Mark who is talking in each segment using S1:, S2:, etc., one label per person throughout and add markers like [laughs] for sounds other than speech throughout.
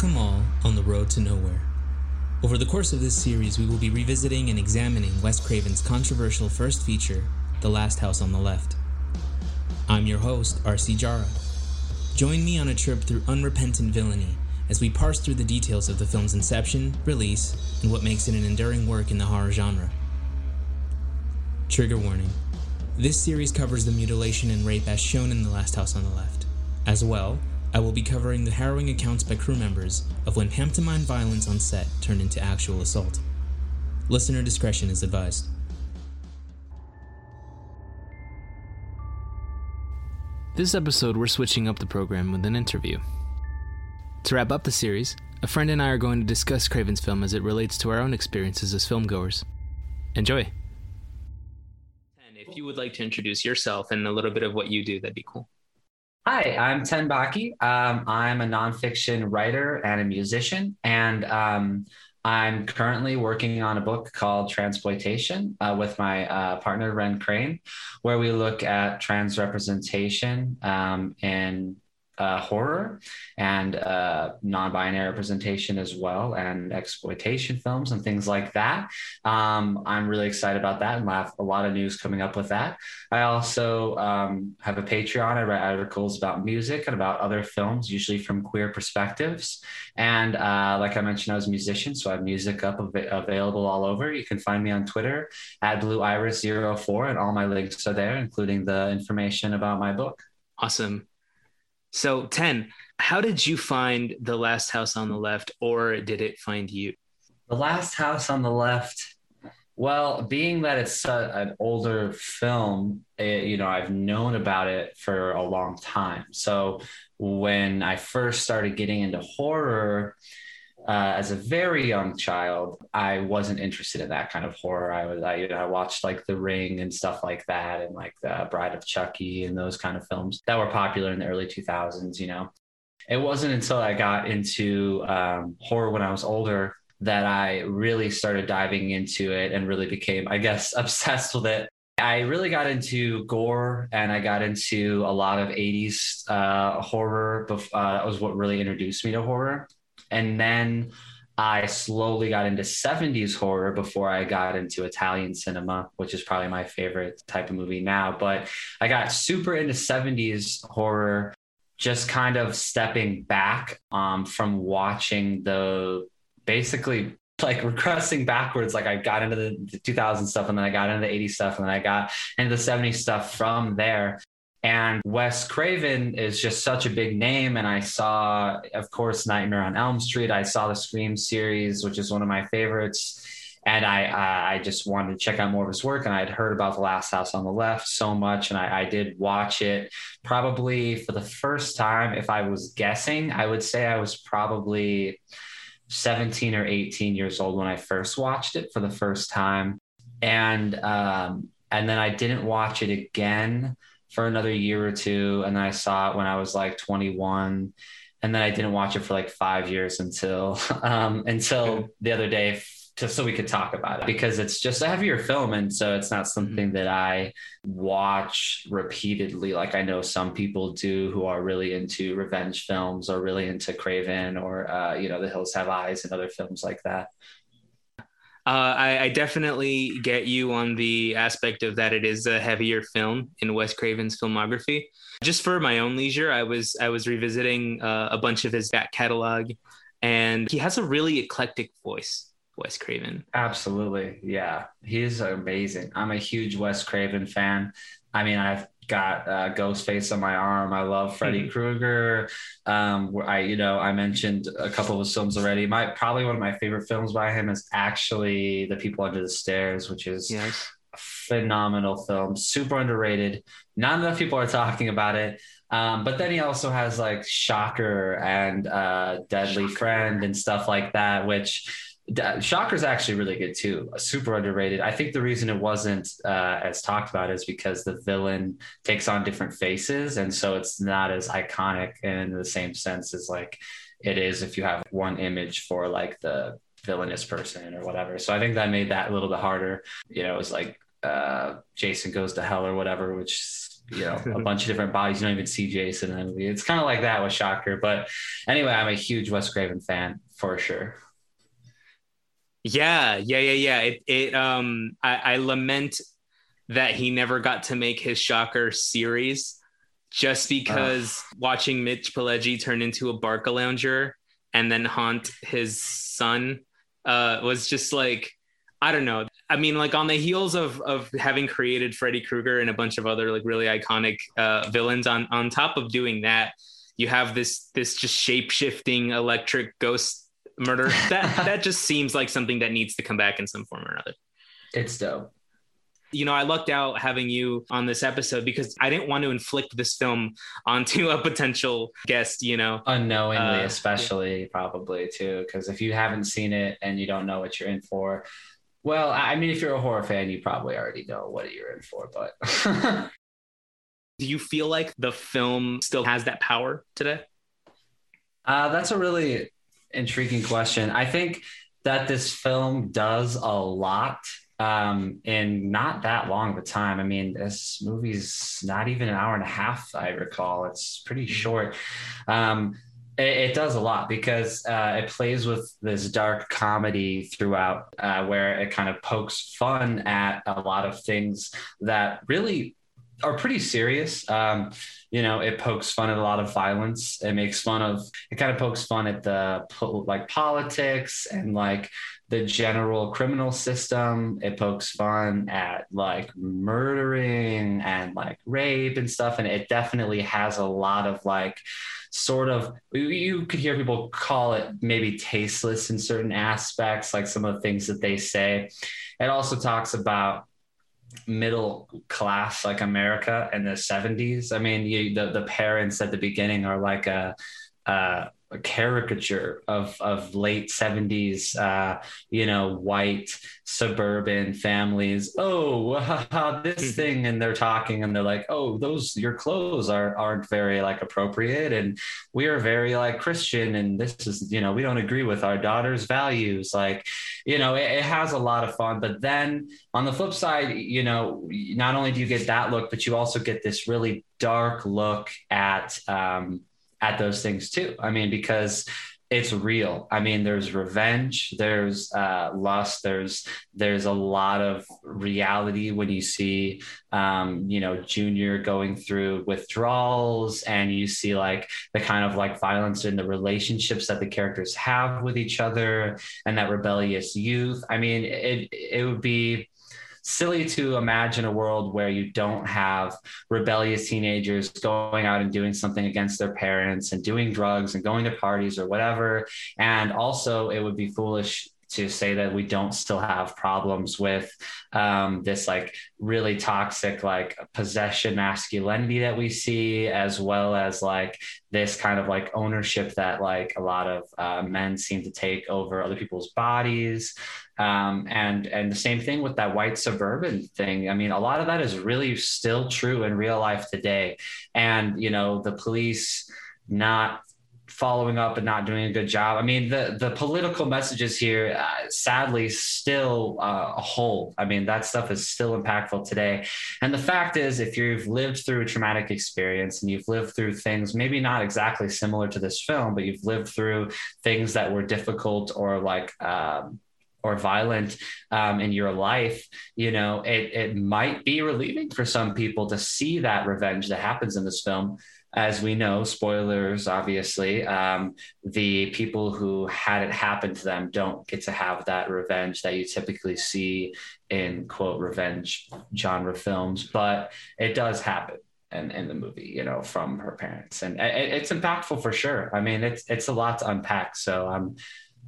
S1: Welcome all on the road to nowhere. Over the course of this series, we will be revisiting and examining Wes Craven's controversial first feature, The Last House on the Left. I'm your host, RC Jara. Join me on a trip through unrepentant villainy as we parse through the details of the film's inception, release, and what makes it an enduring work in the horror genre. Trigger warning this series covers the mutilation and rape as shown in The Last House on the Left. As well, I will be covering the harrowing accounts by crew members of when pantomime violence on set turned into actual assault. Listener discretion is advised. This episode, we're switching up the program with an interview. To wrap up the series, a friend and I are going to discuss Craven's film as it relates to our own experiences as filmgoers. Enjoy! And if you would like to introduce yourself and a little bit of what you do, that'd be cool.
S2: Hi, I'm Ten Baki. Um, I'm a nonfiction writer and a musician, and um, I'm currently working on a book called Transploitation uh, with my uh, partner Ren Crane, where we look at trans representation um, in uh, horror and uh, non-binary representation as well, and exploitation films and things like that. Um, I'm really excited about that, and have a lot of news coming up with that. I also um, have a Patreon. I write articles about music and about other films, usually from queer perspectives. And uh, like I mentioned, I was a musician, so I have music up av- available all over. You can find me on Twitter at Blue Iris 4 and all my links are there, including the information about my book.
S1: Awesome. So, 10, how did you find The Last House on the Left, or did it find you?
S2: The Last House on the Left. Well, being that it's a, an older film, it, you know, I've known about it for a long time. So when I first started getting into horror, uh, as a very young child, I wasn't interested in that kind of horror. I was, I, you know, I watched like The Ring and stuff like that, and like the Bride of Chucky and those kind of films that were popular in the early 2000s. You know, it wasn't until I got into um, horror when I was older that I really started diving into it and really became, I guess, [laughs] obsessed with it. I really got into gore and I got into a lot of 80s uh, horror. Bef- uh, that was what really introduced me to horror. And then I slowly got into 70s horror before I got into Italian cinema, which is probably my favorite type of movie now. But I got super into 70s horror, just kind of stepping back um, from watching the basically [laughs] like regressing backwards. Like I got into the, the 2000 stuff and then I got into the 80s stuff and then I got into the 70s stuff from there. And Wes Craven is just such a big name. And I saw, of course, Nightmare on Elm Street. I saw the Scream series, which is one of my favorites. And I, I, just wanted to check out more of his work. And I'd heard about The Last House on the Left so much. And I, I did watch it probably for the first time. If I was guessing, I would say I was probably 17 or 18 years old when I first watched it for the first time. And, um, and then I didn't watch it again for another year or two. And then I saw it when I was like 21. And then I didn't watch it for like five years until [laughs] um, until the other day, just so we could talk about it because it's just a heavier film, and so it's not something that I watch repeatedly like I know some people do who are really into revenge films or really into Craven or uh, you know The Hills Have Eyes and other films like that.
S1: Uh, I, I, definitely get you on the aspect of that it is a heavier film in Wes Craven's filmography. Just for my own leisure, I was I was revisiting uh, a bunch of his back catalog, and he has a really eclectic voice. Wes Craven.
S2: Absolutely, yeah, he is amazing. I'm a huge Wes Craven fan. I mean, I've got uh, Ghostface on my arm. I love Freddy mm-hmm. Krueger. Um, I, you know, I mentioned a couple of his films already. My probably one of my favorite films by him is actually The People Under the Stairs, which is yes. a phenomenal film, super underrated. Not enough people are talking about it. Um, but then he also has like Shocker and uh, Deadly Shocker. Friend and stuff like that, which Shocker's actually really good too. Super underrated. I think the reason it wasn't uh, as talked about is because the villain takes on different faces, and so it's not as iconic in the same sense as like it is if you have one image for like the villainous person or whatever. So I think that made that a little bit harder. You know, it was like uh, Jason goes to hell or whatever, which you know a bunch of [laughs] different bodies. You don't even see Jason in the movie. It's kind of like that with Shocker. But anyway, I'm a huge Wes Craven fan for sure.
S3: Yeah, yeah, yeah, yeah. It, it um, I, I lament that he never got to make his Shocker series, just because watching Mitch Pileggi turn into a Barcalounger and then haunt his son uh, was just like I don't know. I mean, like on the heels of of having created Freddy Krueger and a bunch of other like really iconic uh, villains, on on top of doing that, you have this this just shape shifting electric ghost murder. [laughs] That that just seems like something that needs to come back in some form or another.
S2: It's dope.
S3: You know, I lucked out having you on this episode because I didn't want to inflict this film onto a potential guest, you know.
S2: Unknowingly, uh, especially, yeah. probably too. Because if you haven't seen it and you don't know what you're in for, well, I mean, if you're a horror fan, you probably already know what you're in for, but. [laughs]
S3: Do you feel like the film still has that power today?
S2: Uh, that's a really intriguing question. I think that this film does a lot um, in not that long of a time. I mean, this movie's not even an hour and a half, I recall. It's pretty short. Um, it, it does a lot because uh, it plays with this dark comedy throughout, uh, where it kind of pokes fun at a lot of things that really are pretty serious. Um, you know, it pokes fun at a lot of violence. It makes fun of, it kind of pokes fun at the like politics and like the general criminal system. It pokes fun at like murdering and like rape and stuff. And it definitely has a lot of like, sort of you could hear people call it maybe tasteless in certain aspects like some of the things that they say it also talks about middle class like america in the 70s i mean you, the, the parents at the beginning are like a, a a caricature of of late 70s uh you know white suburban families. Oh [laughs] this mm-hmm. thing. And they're talking and they're like oh those your clothes are aren't very like appropriate. And we are very like christian. And this is you know we don't agree with our daughter's values. Like you know it, it has a lot of fun. But then on the flip side you know not only do you get that look but you also get this really dark look at um at those things too. I mean, because it's real. I mean, there's revenge, there's uh, lust, there's there's a lot of reality when you see, um, you know, Junior going through withdrawals, and you see like the kind of like violence in the relationships that the characters have with each other, and that rebellious youth. I mean, it it would be silly to imagine a world where you don't have rebellious teenagers going out and doing something against their parents and doing drugs and going to parties or whatever. And also, it would be foolish to say that we don't still have problems with um, this like really toxic like possession masculinity that we see as well as like this kind of like ownership that like a lot of uh, men seem to take over other people's bodies um, and and the same thing with that white suburban thing. I mean, a lot of that is really still true in real life today. And you know, the police not following up and not doing a good job. I mean, the the political messages here, uh, sadly, still uh, hold. I mean, that stuff is still impactful today. And the fact is, if you've lived through a traumatic experience and you've lived through things, maybe not exactly similar to this film, but you've lived through things that were difficult or like. Um, or violent um, in your life, you know, it, it might be relieving for some people to see that revenge that happens in this film. As we know, spoilers, obviously, um, the people who had it happen to them don't get to have that revenge that you typically see in quote revenge genre films, but it does happen in, in the movie, you know, from her parents, and it, it's impactful for sure. I mean, it's it's a lot to unpack, so I'm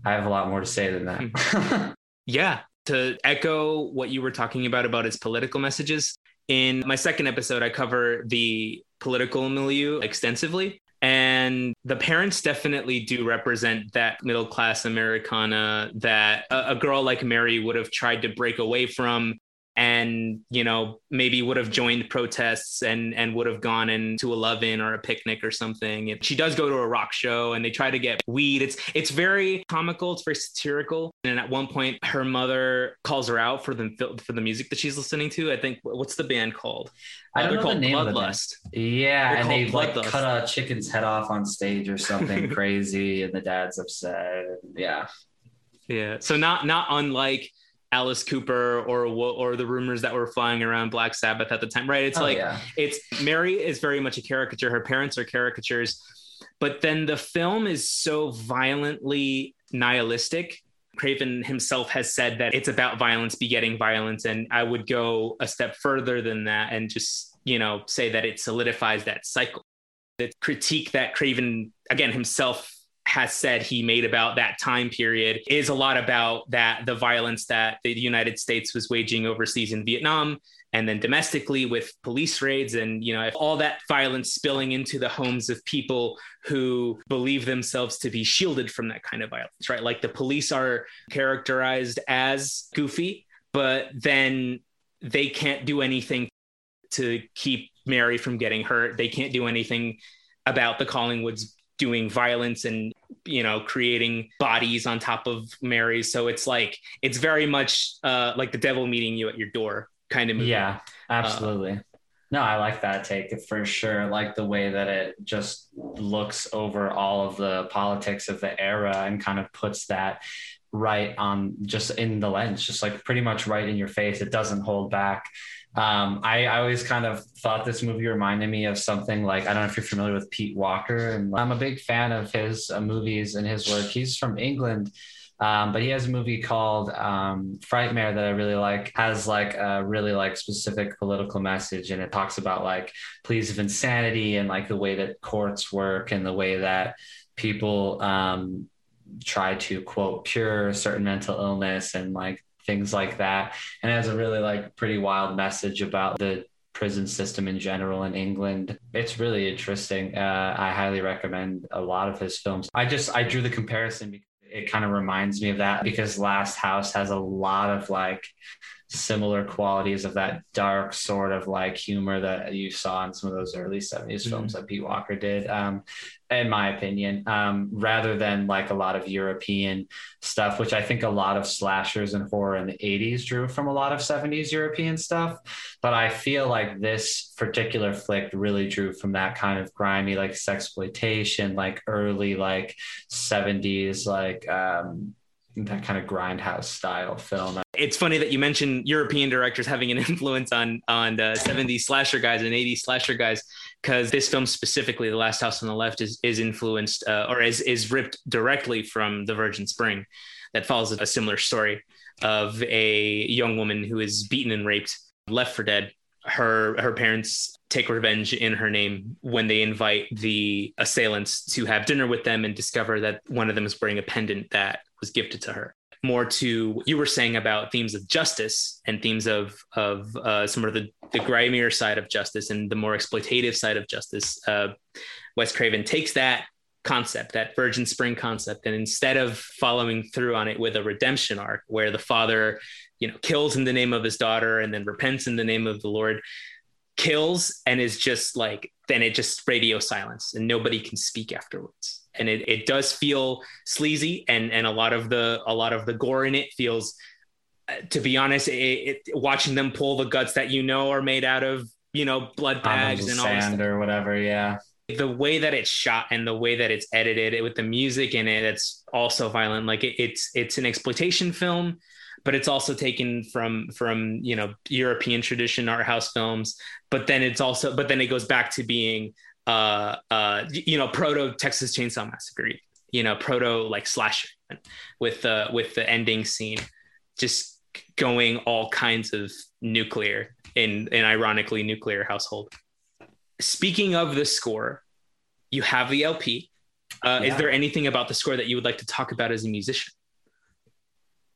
S2: I have a lot more to say than that.
S3: Hmm. [laughs] yeah. To echo what you were talking about about its political messages, in my second episode, I cover the
S1: political milieu extensively. And the parents definitely do represent that middle class Americana that a, a girl like Mary would have tried to break away from and you know maybe would have joined protests and and would have gone into a love-in or a picnic or something. And she does go to a rock show and they try to get weed. It's it's very comical it's very satirical. And at one point her mother calls her out for the for the music that she's listening to. I think what's the band called?
S2: I don't
S1: uh,
S2: know
S1: called
S2: the name
S1: bloodlust.
S2: Of Yeah,
S1: They're
S2: and they like
S1: Bloodlust.
S2: cut a chicken's head off on stage or something [laughs] crazy, and the dad's upset. Yeah,
S1: Yeah. So not not unlike Alice Cooper or or the rumors that were flying around Black Sabbath at the time, right? It's
S2: Oh,
S1: like
S2: yeah.
S1: it's Mary is very much a caricature. Her parents are caricatures, but then the film is so violently nihilistic. Craven himself has said that it's about violence begetting violence, and I would go a step further than that and just you know say that it solidifies that cycle. The critique that Craven again himself has said he made about that time period is a lot about that the violence that the United States was waging overseas in Vietnam and then domestically with police raids and you know all that violence spilling into the homes of people who believe themselves to be shielded from that kind of violence right? Like the police are characterized as goofy but then they can't do anything to keep Mary from getting hurt. They can't do anything about the Collingwoods doing violence and you know creating bodies on top of Mary so it's like it's very much uh like the devil meeting you at your door kind of movie
S2: yeah, absolutely. no, I like that take for sure. I like the way that it just looks over all of the politics of the era and kind of puts that right on just in the lens, just like pretty much right in your face. It doesn't hold back. Um, I, I always kind of thought this movie reminded me of something like I don't know if you're familiar with Pete Walker, and I'm a big fan of his uh, movies and his work. He's from England, um, but he has a movie called um, Frightmare that I really like. Has like a really like specific political message, and it talks about like pleas of insanity and like the way that courts work and the way that people um, try to quote cure certain mental illness and like things like that. And it has a really like pretty wild message about the prison system in general in England. It's really interesting. Uh, I highly recommend a lot of his films. I just I drew the comparison because it kind of reminds me of that because Last House has a lot of like similar qualities of that dark sort of like humor that you saw in some of those early 70s films that Pete Walker did. Um, in my opinion, um, rather than like a lot of European stuff, which I think a lot of slashers and horror in the 80s drew from a lot of 70s European stuff. But I feel like this particular flick really drew from that kind of grimy, like sexploitation, like early, like 70s, like um, that kind of grindhouse style film.
S1: It's funny that you mentioned European directors having an [laughs] influence on on uh, 70s slasher guys and 80s slasher guys because this film specifically, The Last House on the Left, is is influenced uh, or is is ripped directly from The Virgin Spring, that follows a similar story of a young woman who is beaten and raped, left for dead. Her her parents take revenge in her name when they invite the assailants to have dinner with them and discover that one of them is wearing a pendant that was gifted to her more to what you were saying about themes of justice and themes of of uh, some of the the grimier side of justice and the more exploitative side of justice. Uh, Wes Craven takes that concept, that Virgin Spring concept, and instead of following through on it with a redemption arc where the father, you know, kills in the name of his daughter and then repents in the name of the Lord, kills and is just like then it just radio silence and nobody can speak afterwards and it, it does feel sleazy and and a lot of the a lot of the gore in it feels uh, to be honest it, it, watching them pull the guts that you know are made out of you know blood bags and all
S2: sand or whatever. Yeah.
S1: the way that it's shot and the way that it's edited it, with the music in it it's also violent like it, it's it's an exploitation film but it's also taken from from you know european tradition art house films but then it's also but then it goes back to being uh uh you know proto texas chainsaw massacre you know proto like slasher with the with the ending scene just going all kinds of nuclear in an ironically nuclear household. Speaking of the score you have the lp uh,
S2: Yeah.
S1: is there anything about the score that you would like to talk about as a musician?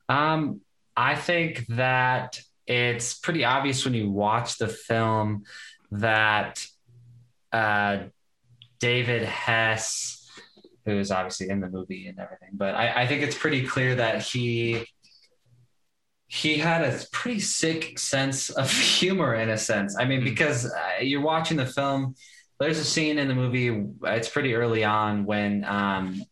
S2: Um, I think that it's pretty obvious when you watch the film that uh, David Hess, who is obviously in the movie and everything, but I, I think it's pretty clear that he he had a pretty sick sense of [laughs] humor in a sense. I mean, mm-hmm. because uh, you're watching the film, there's a scene in the movie. It's pretty early on when um,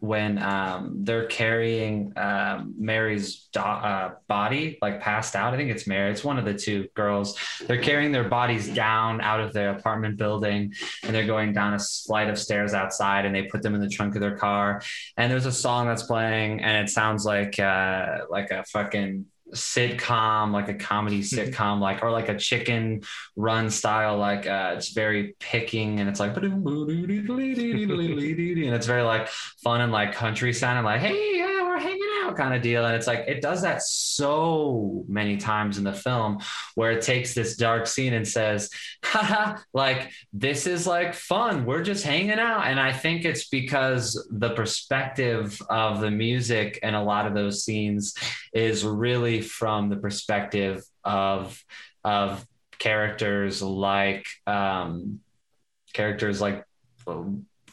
S2: when um, they're carrying um, Mary's do- uh, body, like passed out. I think it's Mary. It's one of the two girls. They're carrying their bodies down out of their apartment building, and they're going down a flight of stairs outside, and they put them in the trunk of their car. And there's a song that's playing, and it sounds like uh, like a fucking sitcom, like a comedy mm-hmm. sitcom, like or like a chicken run style, like uh, it's very picking and it's like [laughs] and it's very like fun and like country sounding like hey yeah we're hanging out kind of deal. And it's like it does that so many times in the film where it takes this dark scene and says haha like this is like fun. We're just hanging out. And I think it's because the perspective of the music and a lot of those scenes is really from the perspective of of characters like um, characters like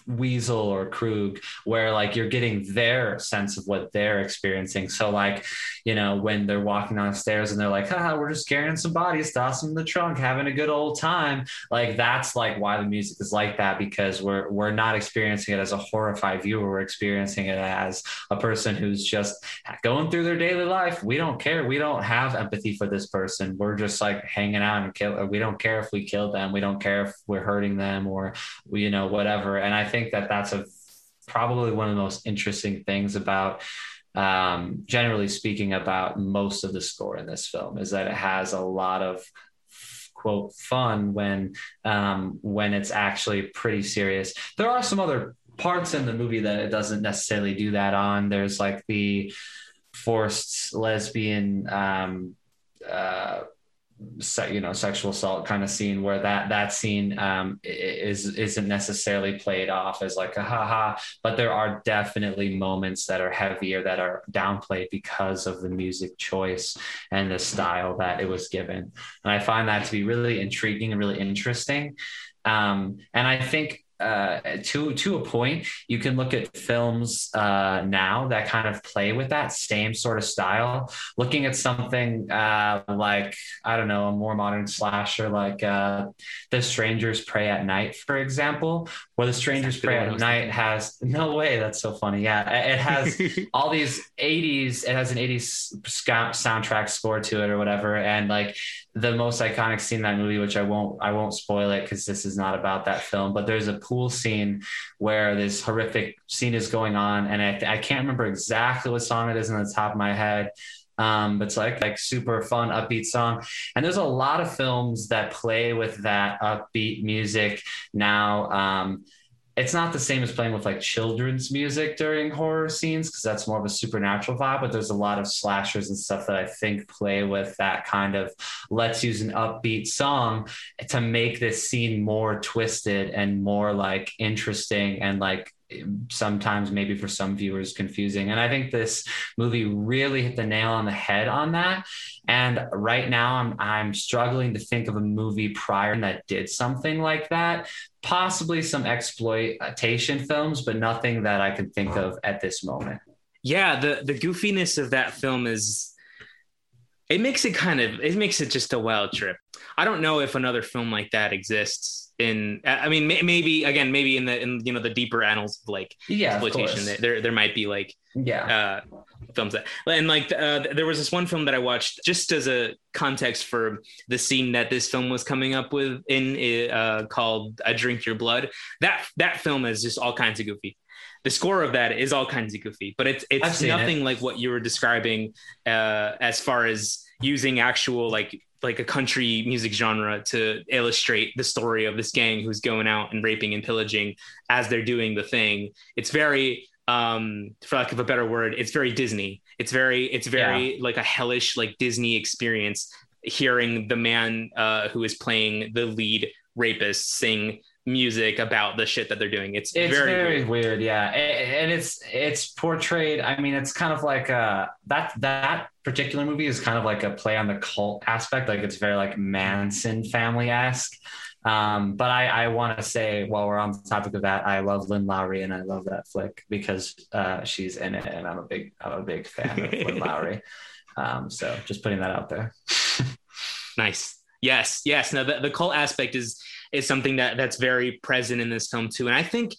S2: Weasel or Krug, where like you're getting their sense of what they're experiencing. So like, you know, when they're walking downstairs and they're like, "Ha, we're just carrying some bodies, toss them in the trunk, having a good old time." Like that's like why the music is like that because we're we're not experiencing it as a horrified viewer. We're experiencing it as a person who's just going through their daily life. We don't care. We don't have empathy for this person. We're just like hanging out and kill. We don't care if we kill them. We don't care if we're hurting them or you know whatever. And I think that that's a probably one of the most interesting things about um, generally speaking about most of the score in this film is that it has a lot of quote fun when um, when it's actually pretty serious. There are some other parts in the movie that it doesn't necessarily do that on. There's like the forced lesbian um, uh, you know sexual assault kind of scene where that that scene um, is isn't necessarily played off as like a haha but there are definitely moments that are heavier that are downplayed because of the music choice and the style that it was given. And i find that to be really intriguing and really interesting. Um, and i think uh, to to a point, you can look at films uh, now that kind of play with that same sort of style. Looking at something uh, like I don't know, a more modern slasher like uh, The Strangers Prey at Night, for example, where The Strangers Prey at Night has [laughs] no way. That's so funny. Yeah, it has [laughs] all these '80s. It has an '80s soundtrack score to it or whatever, and like the most iconic scene in that movie, which I won't I won't spoil it because this is not about that film, but there's a pool scene where this horrific scene is going on, and I, I can't remember exactly what song it is in the top of my head. Um, but it's like like super fun upbeat song. And there's a lot of films that play with that upbeat music now. Um, it's not the same as playing with like children's music during horror scenes because that's more of a supernatural vibe but there's a lot of slashers and stuff that i think play with that kind of let's use an upbeat song to make this scene more twisted and more like interesting and like sometimes maybe for some viewers confusing. And i think this movie really hit the nail on the head on that. And right now i'm i'm struggling to think of a movie prior that did something like that. Possibly some exploitation films but nothing that i can think of at this moment.
S1: Yeah the the goofiness of that film is it makes it kind of it makes it just a wild trip. I don't know if another film like that exists in i mean maybe again maybe in the in you know the deeper annals of like
S2: yeah
S1: exploitation there there might be like
S2: yeah.
S1: uh films that and like uh, there was this one film that i watched just as a context for the scene that this film was coming up with in uh called i drink your blood. That that film is just all kinds of goofy. The score of that is all kinds of goofy but it's it's nothing it. like what you were describing uh as far as using actual like like a country music genre to illustrate the story of this gang who's going out and raping and pillaging as they're doing the thing. It's very um for lack of a better word it's very disney it's very it's very yeah. like a hellish like disney experience hearing the man uh who is playing the lead rapist sing music about the shit that they're doing. It's,
S2: it's
S1: very,
S2: very weird. weird. Yeah. And it's, it's portrayed. I mean, it's kind of like, uh, that, that particular movie is kind of like a play on the cult aspect. Like it's very like Manson family esque. Um, but I, I want to say, while we're on the topic of that, I love Lynn Lowry and I love that flick because uh, she's in it, and I'm a big I'm a big fan of Lynn [laughs] Lowry. Um, so just putting that out there. [laughs]
S1: nice. Yes. Yes. Now the, the cult aspect is is something that that's very present in this film too, and I think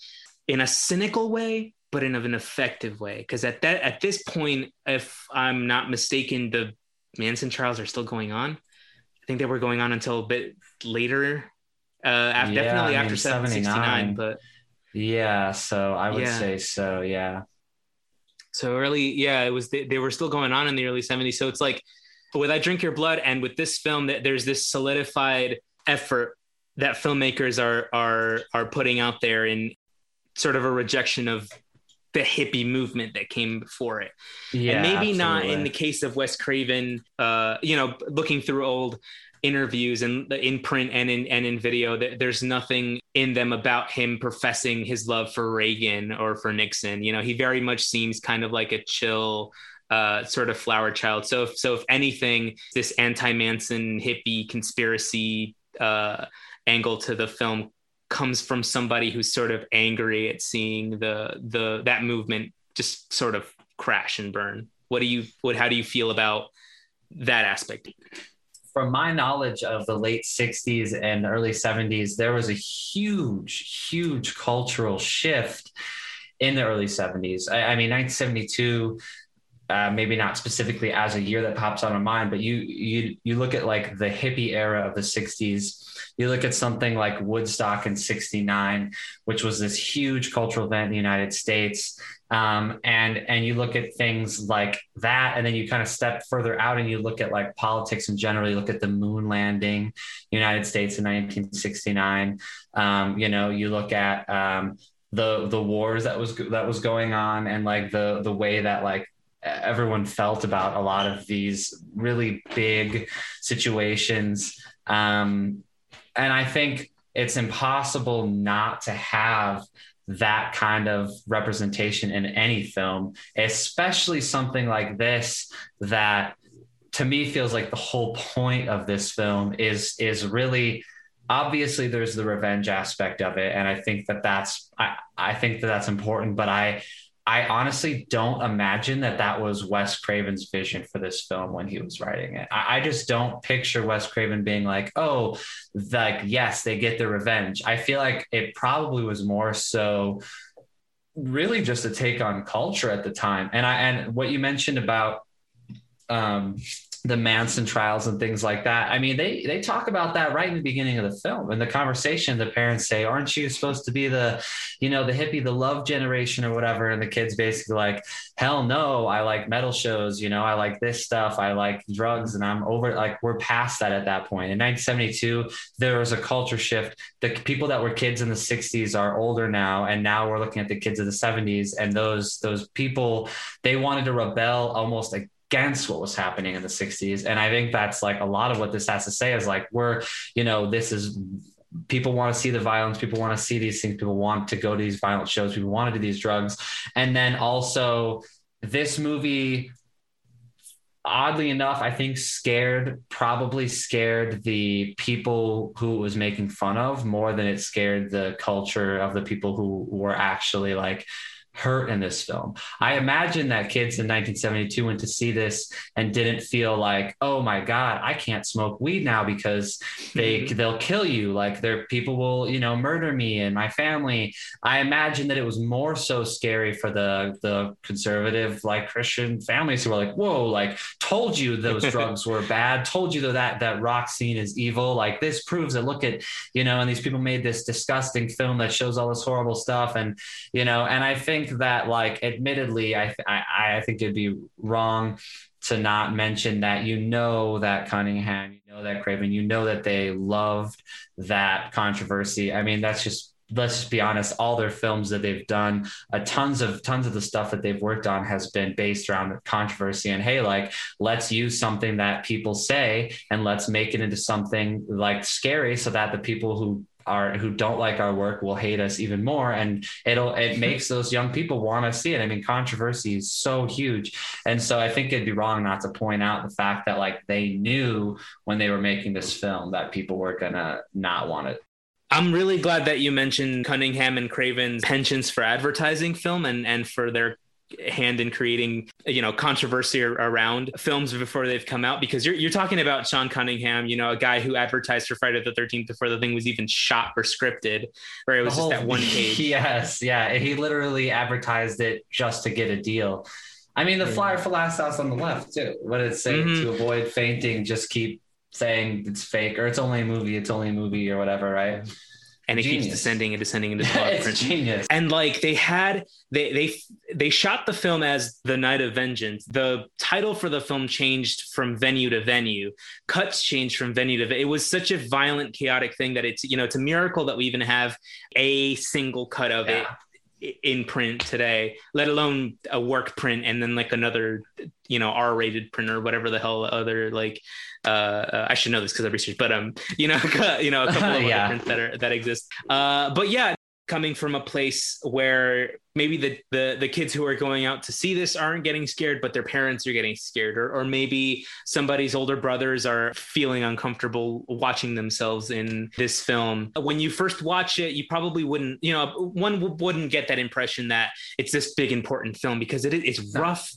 S1: in a cynical way, but in an effective way. Because at that at this point, if I'm not mistaken, the Manson trials are still going on. I think they were going on until a bit later. Uh, after, yeah, definitely I mean, after 769, but
S2: yeah, so I would yeah. say so. Yeah.
S1: So early, yeah, it was. They, they were still going on in the early 70s. So it's like with I Drink Your Blood and with this film, that there's this solidified effort that filmmakers are are are putting out there in sort of a rejection of the hippie movement that came before it. Yeah, and maybe absolutely. not in the case of Wes Craven, uh, you know, looking through old interviews and in print and in and in video there's nothing in them about him professing his love for Reagan or for Nixon you know he very much seems kind of like a chill uh, sort of flower child so if, so if anything this anti-Manson hippie conspiracy uh, angle to the film comes from somebody who's sort of angry at seeing the the that movement just sort of crash and burn. What do you what how do you feel about that aspect?
S2: From my knowledge of the late 60s and early 70s, there was a huge, huge cultural shift in the early 70s. I, I mean, 1972 uh, maybe not specifically as a year that pops on my mind, but you you you look at like the hippie era of the 60s. You look at something like Woodstock in 69, which was this huge cultural event in the United States. Um, and and you look at things like that, and then you kind of step further out and you look at like politics in general. You look at the moon landing, United States in 1969. Um, you know, you look at um, the the wars that was that was going on, and like the the way that like everyone felt about a lot of these really big situations. Um, and I think it's impossible not to have that kind of representation in any film, especially something like this that to me feels like the whole point of this film is is really obviously there's the revenge aspect of it and i think that that's i, I think that that's important but i I honestly don't imagine that that was Wes Craven's vision for this film when he was writing it. I, I, just don't picture Wes Craven being like, oh, like, yes, they get their revenge. I feel like it probably was more so really just a take on culture at the time. And I, and what you mentioned about, um, the Manson trials and things like that. I mean, they they talk about that right in the beginning of the film. In the conversation, the parents say, "Aren't you supposed to be the, you know, the hippie, the love generation or whatever?" And the kids basically like, "Hell no! I like metal shows. You know, I like this stuff. I like drugs, and I'm over. Like, we're past that at that point." In 1972, there was a culture shift. The people that were kids in the 60s are older now, and now we're looking at the kids of the 70s, and those those people they wanted to rebel almost like against what was happening in the 60s and i think that's like a lot of what this has to say is like we're you know this is people want to see the violence people want to see these things people want to go to these violent shows people want to do these drugs. And then also this movie oddly enough i think scared probably scared the people who it was making fun of more than it scared the culture of the people who were actually like hurt in this film. I imagine that kids in 1972 went to see this and didn't feel like, oh my God, I can't smoke weed now because they mm-hmm. they'll kill you. Like their people will, you know, murder me and my family. I imagine that it was more so scary for the the conservative, like Christian families who were like, whoa, like told you those [laughs] drugs were bad, told you that that rock scene is evil. Like this proves that look at, you know, and these people made this disgusting film that shows all this horrible stuff. And, you know, and I think think that, like, admittedly, I, I, I think it'd be wrong to not mention that you know that Cunningham, you know that Craven, you know that they loved that controversy. I mean, that's just let's just be honest all their films that they've done uh, tons of tons of the stuff that they've worked on has been based around controversy and hey like let's use something that people say and let's make it into something like scary so that the people who are who don't like our work will hate us even more. And it'll it mm-hmm. makes those young people want to see it. I mean controversy is so huge. And so i think it'd be wrong not to point out the fact that like they knew when they were making this film that people were gonna not want it.
S1: I'm really glad that you mentioned Cunningham and Craven's penchants for advertising film and and for their hand in creating you know controversy around films before they've come out because you're, you're talking about sean cunningham you know a guy who advertised for friday the 13th before the thing was even shot or scripted where it was whole, just that one [laughs] page.
S2: Yes yeah he literally advertised it just to get a deal. I mean the flyer for last house on the left too. What did it say mm-hmm. to avoid fainting just keep saying it's fake or it's only a movie it's only a movie or whatever right
S1: and it genius. keeps descending and descending into [laughs] it's
S2: genius.
S1: And like they had they they they shot the film as The Night of Vengeance. The title for the film changed from venue to venue. Cuts changed from venue to venue. It was such a violent, chaotic thing that it's you know it's a miracle that we even have a single cut of yeah. it in print today, let alone a work print and then like another, you know, R-rated print or whatever the hell other like. Uh, uh I should know this because I researched, but um, you know, [laughs] you know, a couple of [laughs] yeah. prints that are that exist. Uh, but yeah, coming from a place where maybe the, the the kids who are going out to see this aren't getting scared but their parents are getting scared or, or maybe somebody's older brothers are feeling uncomfortable watching themselves in this film. When you first watch it you probably wouldn't you know one wouldn't get that impression that it's this big important film because it is rough.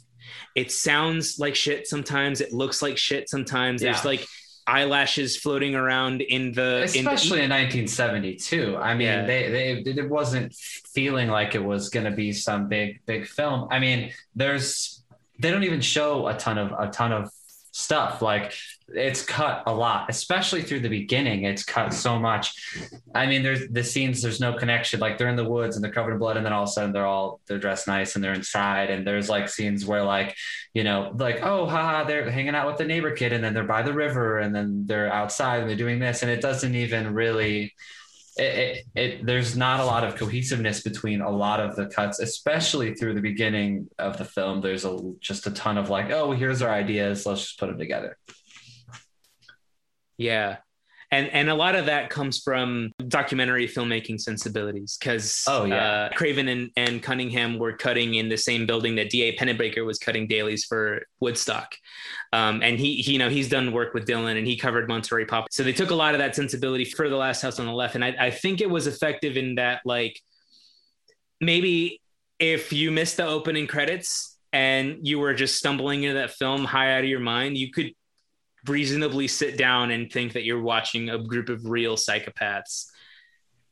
S1: It sounds like shit sometimes. It looks like shit sometimes. Yeah. there's like eyelashes floating around in the
S2: especially in, the, in 1972 i mean yeah. they, they it wasn't feeling like it was going to be some big big film i mean there's they don't even show a ton of a ton of stuff. Like it's cut a lot, especially through the beginning. It's cut so much. I mean, there's the scenes, there's no connection. Like they're in the woods and they're covered in blood, and then all of a sudden they're all they're dressed nice and they're inside. And there's like scenes where like, you know, like, oh haha, they're hanging out with the neighbor kid, and then they're by the river, and then they're outside and they're doing this. And it doesn't even really it, it, it, there's not a lot of cohesiveness between a lot of the cuts, especially through the beginning of the film. There's a just a ton of like, oh, here's our ideas, let's just put them together.
S1: Yeah, and and a lot of that comes from documentary filmmaking sensibilities because
S2: oh yeah.
S1: uh, craven and, and cunningham were cutting in the same building that da pennebaker was cutting dailies for woodstock. Um, and he, he, you know he's done work with dylan and he covered monterey pop. So they took a lot of that sensibility for the last house on the left. And i, I think it was effective in that like maybe if you missed the opening credits and you were just stumbling into that film high out of your mind you could reasonably sit down and think that you're watching a group of real psychopaths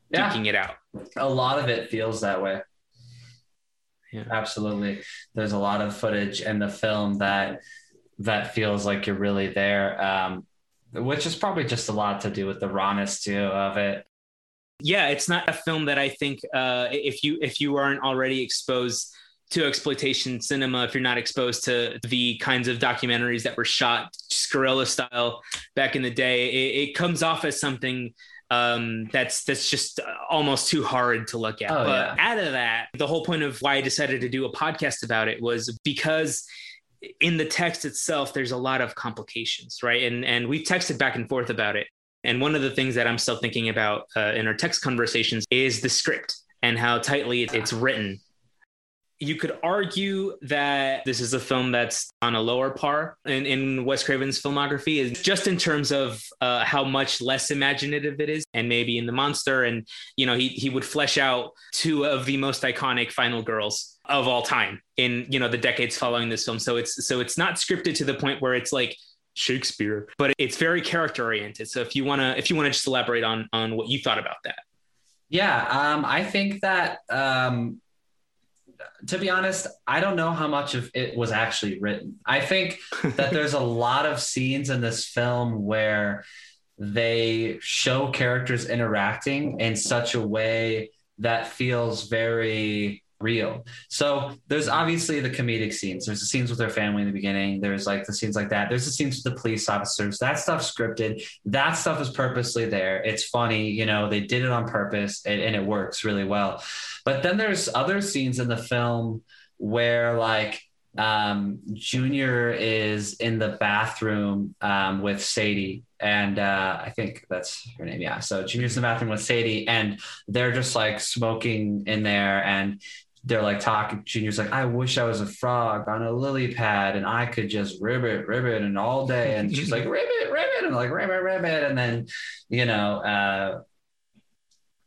S1: yeah. it out.
S2: A lot of it feels that way. Yeah. Absolutely. There's a lot of footage in the film that that feels like you're really there. Um, which is probably just a lot to do with the rawness too of it.
S1: Yeah, it's not a film that I think uh, if you if you aren't already exposed to exploitation cinema if you're not exposed to the kinds of documentaries that were shot guerrilla style back in the day. It, it comes off as something um, that's that's just almost too hard to look at. Oh, but yeah. out of that the whole point of why i decided to do a podcast about it was because in the text itself there's a lot of complications right? And and we've texted back and forth about it. And one of the things that i'm still thinking about uh, in our text conversations is the script and how tightly it's written you could argue that this is a film that's on a lower par in, in Wes Craven's filmography, is just in terms of uh, how much less imaginative it is, and maybe in The Monster, and you know he he would flesh out two of the most iconic final girls of all time in you know the decades following this film. So it's so it's not scripted to the point where it's like Shakespeare, but it's very character oriented. So if you wanna if you wanna just elaborate on on what you thought about that.
S2: Yeah, um, I think that um, to be honest, I don't know how much of it was actually written. I think that there's a [laughs] lot of scenes in this film where they show characters interacting in such a way that feels very real. So there's obviously the comedic scenes. There's the scenes with their family in the beginning. There's like the scenes like that. There's the scenes with the police officers. That stuff's scripted. That stuff is purposely there. It's funny, you know, they did it on purpose and, and it works really well. But then there's other scenes in the film where like um, Junior is in the bathroom um, with Sadie, and uh, I think that's her name. Yeah. So Junior's in the bathroom with Sadie, and they're just like smoking in there, and they're like talking. Junior's like, I wish I was a frog on a lily pad and I could just ribbit, ribbit, and all day. And she's like, [laughs] ribbit, ribbit, and like ribbit, ribbit. And then, you know, uh,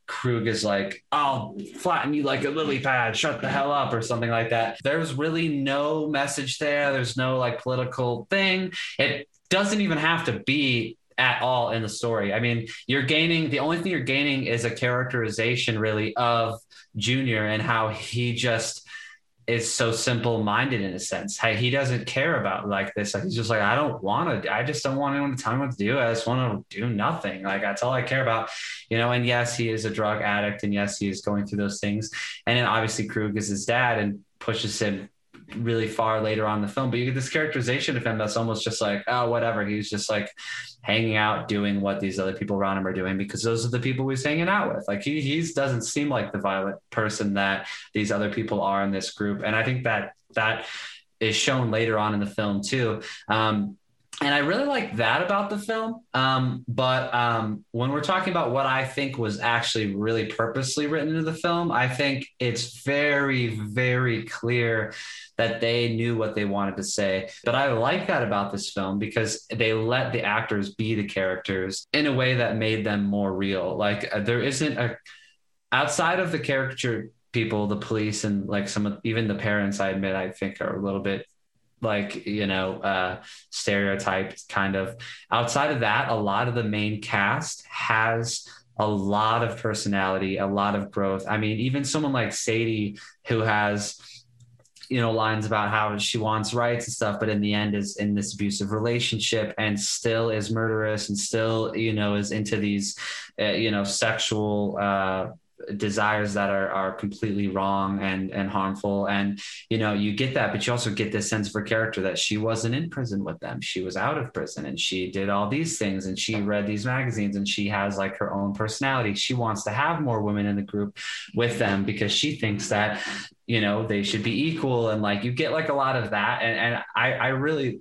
S2: Krug is like, I'll flatten you like a lily pad, shut the hell up, or something like that. There's really no message there. There's no like political thing. It doesn't even have to be at all in the story. I mean, you're gaining the only thing you're gaining is a characterization really of Junior and how he just is so simple minded in a sense. Hey, he doesn't care about like this. Like he's just like, I don't want to, I just don't want anyone to tell me what to do. I just want to do nothing. Like that's all I care about, you know? And yes, he is a drug addict and yes, he is going through those things. And then obviously Krug is his dad and pushes him really far later on the film, but you get this characterization of him that's almost just like, oh, whatever. He's just like hanging out, doing what these other people around him are doing because those are the people he's hanging out with. Like he he doesn't seem like the violent person that these other people are in this group, and I think that that is shown later on in the film too. Um, and I really like that about the film. Um, but um, when we're talking about what I think was actually really purposely written into the film, I think it's very, very clear that they knew what they wanted to say. But I like that about this film because they let the actors be the characters in a way that made them more real. Like uh, there isn't a outside of the caricature people, the police, and like some of even the parents. I admit I think are a little bit like you know uh stereotyped kind of. Outside of that a lot of the main cast has a lot of personality a lot of growth. I mean even someone like sadie who has you know lines about how she wants rights and stuff but in the end is in this abusive relationship and still is murderous and still you know is into these uh, you know sexual uh desires that are are completely wrong and and harmful. And you know you get that but you also get this sense of her character that she wasn't in prison with them. She was out of prison and she did all these things and she read these magazines and she has like her own personality. She wants to have more women in the group with them because she thinks that you know they should be equal and like you get like a lot of that. And and I I really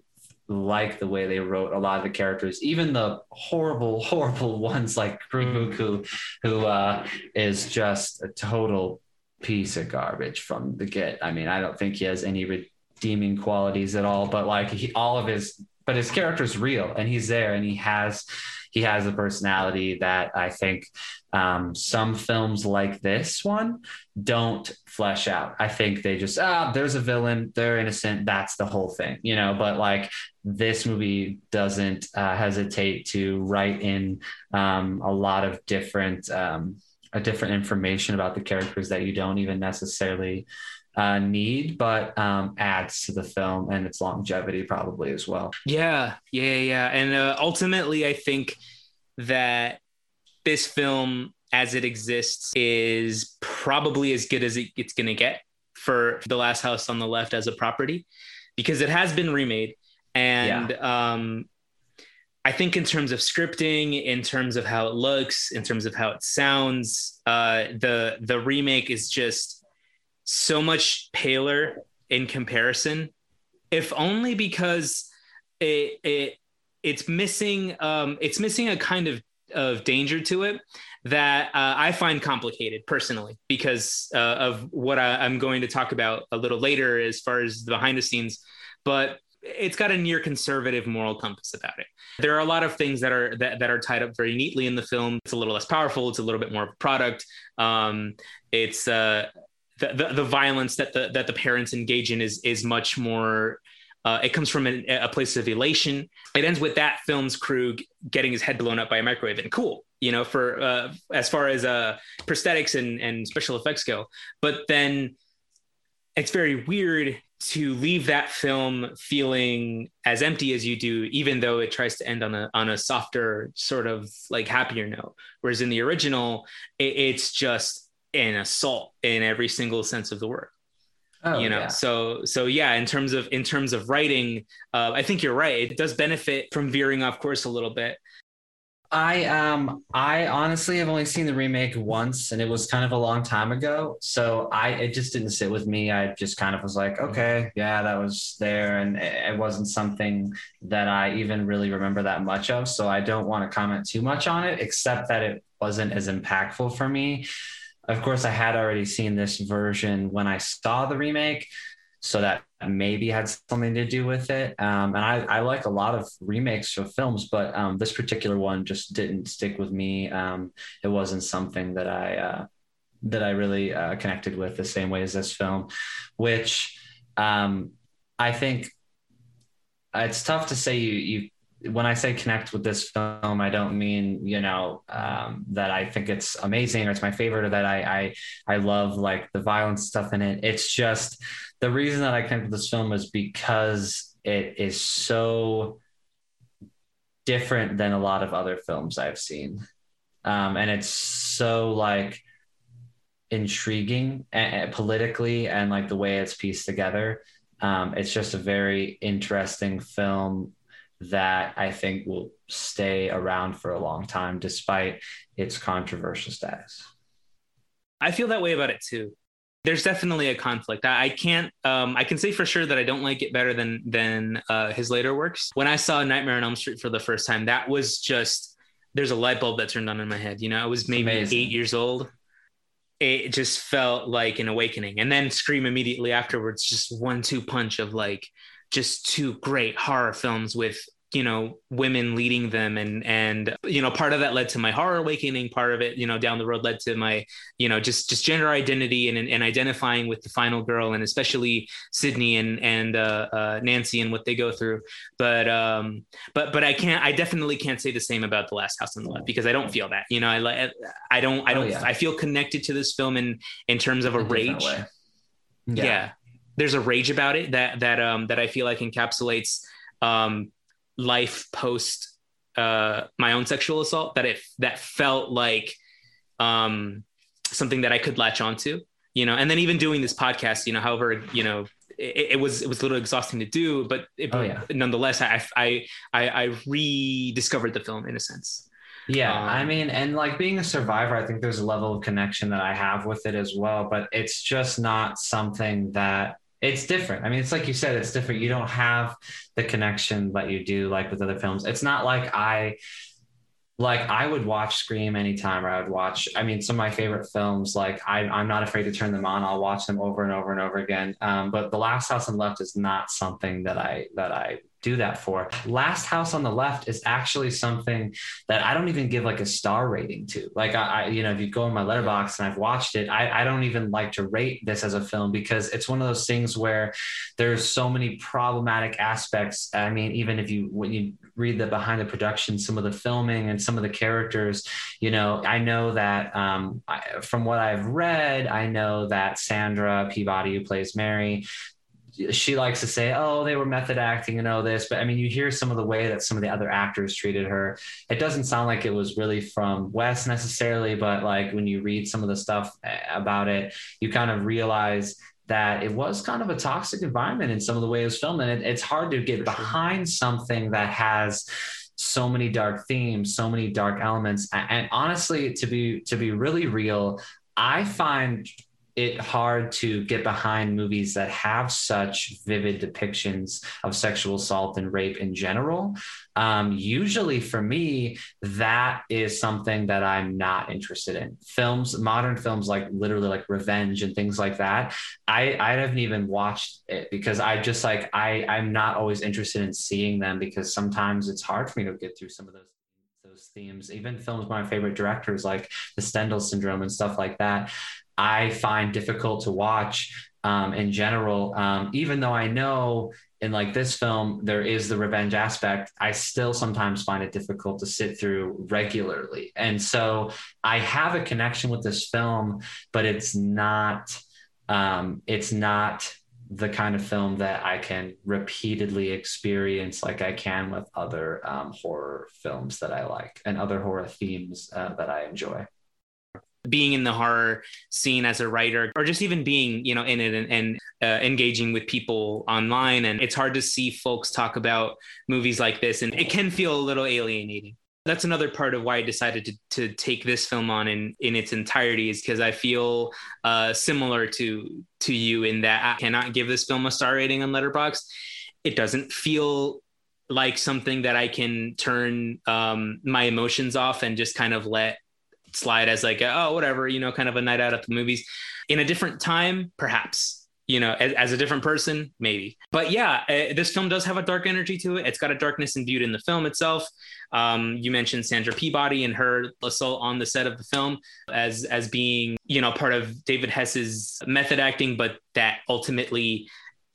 S2: like the way they wrote a lot of the characters, even the horrible, [laughs] horrible ones like Krug, who, who uh, is just a total piece of garbage from the get. I mean, I don't think he has any redeeming qualities at all, but like he, all of his, but his character's real and he's there and he has, he has a personality that I think um, some films like this one don't flesh out. I think they just ah, there's a villain, they're innocent, that's the whole thing, you know. But like this movie doesn't uh, hesitate to write in um, a lot of different um, a different information about the characters that you don't even necessarily uh, need, but um, adds to the film and its longevity probably as well.
S1: Yeah, yeah, yeah. And uh, ultimately, I think that this film as it exists is probably as good as it, it's going to get for the last house on the left as a property because it has been remade and yeah. um, i think in terms of scripting in terms of how it looks in terms of how it sounds uh, the the remake is just so much paler in comparison if only because it, it it's missing um, it's missing a kind of of danger to it that uh, I find complicated personally because uh, of what I, am going to talk about a little later as far as the behind the scenes. But it's got a near conservative moral compass about it. There are a lot of things that are that, that are tied up very neatly in the film. It's a little less powerful. It's a little bit more of a product. Um, it's uh, the, the, violence that the that the parents engage in is is much more uh, it comes from a, a, place of elation. It ends with that film's Krug getting his head blown up by a microwave, and cool, you know, for uh, as far as uh, prosthetics and, and special effects go. But then it's very weird to leave that film feeling as empty as you do, even though it tries to end on a on a softer, sort of like happier note. Whereas in the original, it, it's just an assault in every single sense of the word. Oh, you know, yeah. so so yeah, in terms of in terms of writing, uh, I think you're right. It does benefit from veering off course a little bit.
S2: I um I honestly have only seen the remake once and it was kind of a long time ago. So I it just didn't sit with me. I just kind of was like, mm-hmm. okay, yeah, that was there and it wasn't something that I even really remember that much of. So I don't want to comment too much on it except that it wasn't as impactful for me of course, I had already seen this version when I saw the remake. So that maybe had something to do with it. Um, and I, I, like a lot of remakes of films, but um, this particular one just didn't stick with me. Um, it wasn't something that I uh, that I really uh, connected with the same way as this film, which um, I think it's tough to say you you when I say connect with this film, I don't mean you know um, that I think it's amazing or it's my favorite or that I, I I love like the violence stuff in it. It's just the reason that I connect with this film is because it is so different than a lot of other films I've seen, um, and it's so like intriguing and, politically and like the way it's pieced together. Um, it's just a very interesting film that I think will stay around for a long time despite its controversial status.
S1: I feel that way about it too. There's definitely a conflict. I can't. Um, I can say for sure that I don't like it better than than uh, his later works. When I saw Nightmare on Elm Street for the first time, that was just there's a light bulb that turned on in my head. You know, I was maybe eight years old. It just felt like an awakening, and then Scream immediately afterwards, just one two punch of like just two great horror films with you know women leading them. And and you know part of that led to my horror awakening. Part of it you know down the road led to my you know just just gender identity and and identifying with the final girl and especially sidney and and uh, uh, Nancy and what they go through. But um but but I can't I definitely can't say the same about the last house on the left because I don't feel that you know I I don't I oh, don't oh, yeah. I feel connected to this film in in terms of a, a rage. yeah. yeah there's a rage about it that that um that I feel like encapsulates um life post uh my own sexual assault that it that felt like um something that I could latch onto you know and then even doing this podcast you know however you know it, it, was it was a little exhausting to do, but it, oh, yeah. nonetheless, I, I I I rediscovered the film in a sense.
S2: Yeah, um, I mean, and like being a survivor, I think there's a level of connection that I have with it as well. But it's just not something that it's different. I mean, it's like you said, it's different. You don't have the connection that you do like with other films. It's not like I like I would watch Scream anytime or I would watch, I mean, some of my favorite films, like I, I'm not afraid to turn them on. I'll watch them over and over and over again. Um, but The Last House on Left is not something that I, that I do that for. Last House on the Left is actually something that I don't even give like a star rating to. Like I, I you know, if you go in my Letterboxd and I've watched it, I, I don't even like to rate this as a film because it's one of those things where there's so many problematic aspects. I mean, even if you when you read the behind the production, some of the filming and some of the characters, you know, I know that um, I, from what I've read, I know that Sandra Peabody, who plays Mary, she likes to say, "Oh, they were method acting and all this," but I mean, you hear some of the way that some of the other actors treated her. It doesn't sound like it was really from Wes necessarily, but like when you read some of the stuff eh, about it, you kind of realize that it was kind of a toxic environment in some of the way it was filmed, and it, it's hard to get behind something that has so many dark themes, so many dark elements, and honestly, to be to be really real, I find it hard to get behind movies that have such vivid depictions of sexual assault and rape in general. Um, usually, for me, that is something that I'm not interested in. Films, modern films like literally like Revenge and things like that. I I haven't even watched it because I just like I I'm not always interested in seeing them because sometimes it's hard for me to get through some of those those themes. Even films by my favorite directors like the Stendhal syndrome and stuff like that. I find difficult to watch um, in general. Um, even though I know in like this film there is the revenge aspect, I still sometimes find it difficult to sit through regularly. And so I have a connection with this film, but it's not. Um, it's not the kind of film that I can repeatedly experience like I can with other um, horror films that I like and other horror themes uh, that I enjoy
S1: being in the horror scene as a writer or just even being you know in it and, and uh, engaging with people online and it's hard to see folks talk about movies like this and it can feel a little alienating that's another part of why I decided to, to take this film on in, in its entirety is because I feel uh, similar to to you in that I cannot give this film a star rating on Letterboxd. It doesn't feel like something that I can turn um, my emotions off and just kind of let slide as like oh whatever you know kind of a night out at the movies. In a different time perhaps you know as, as, a different person maybe. But yeah uh, this film does have a dark energy to it. It's got a darkness imbued in the film itself. Um, you mentioned sandra peabody and her assault on the set of the film as as being you know part of david hess's method acting but that ultimately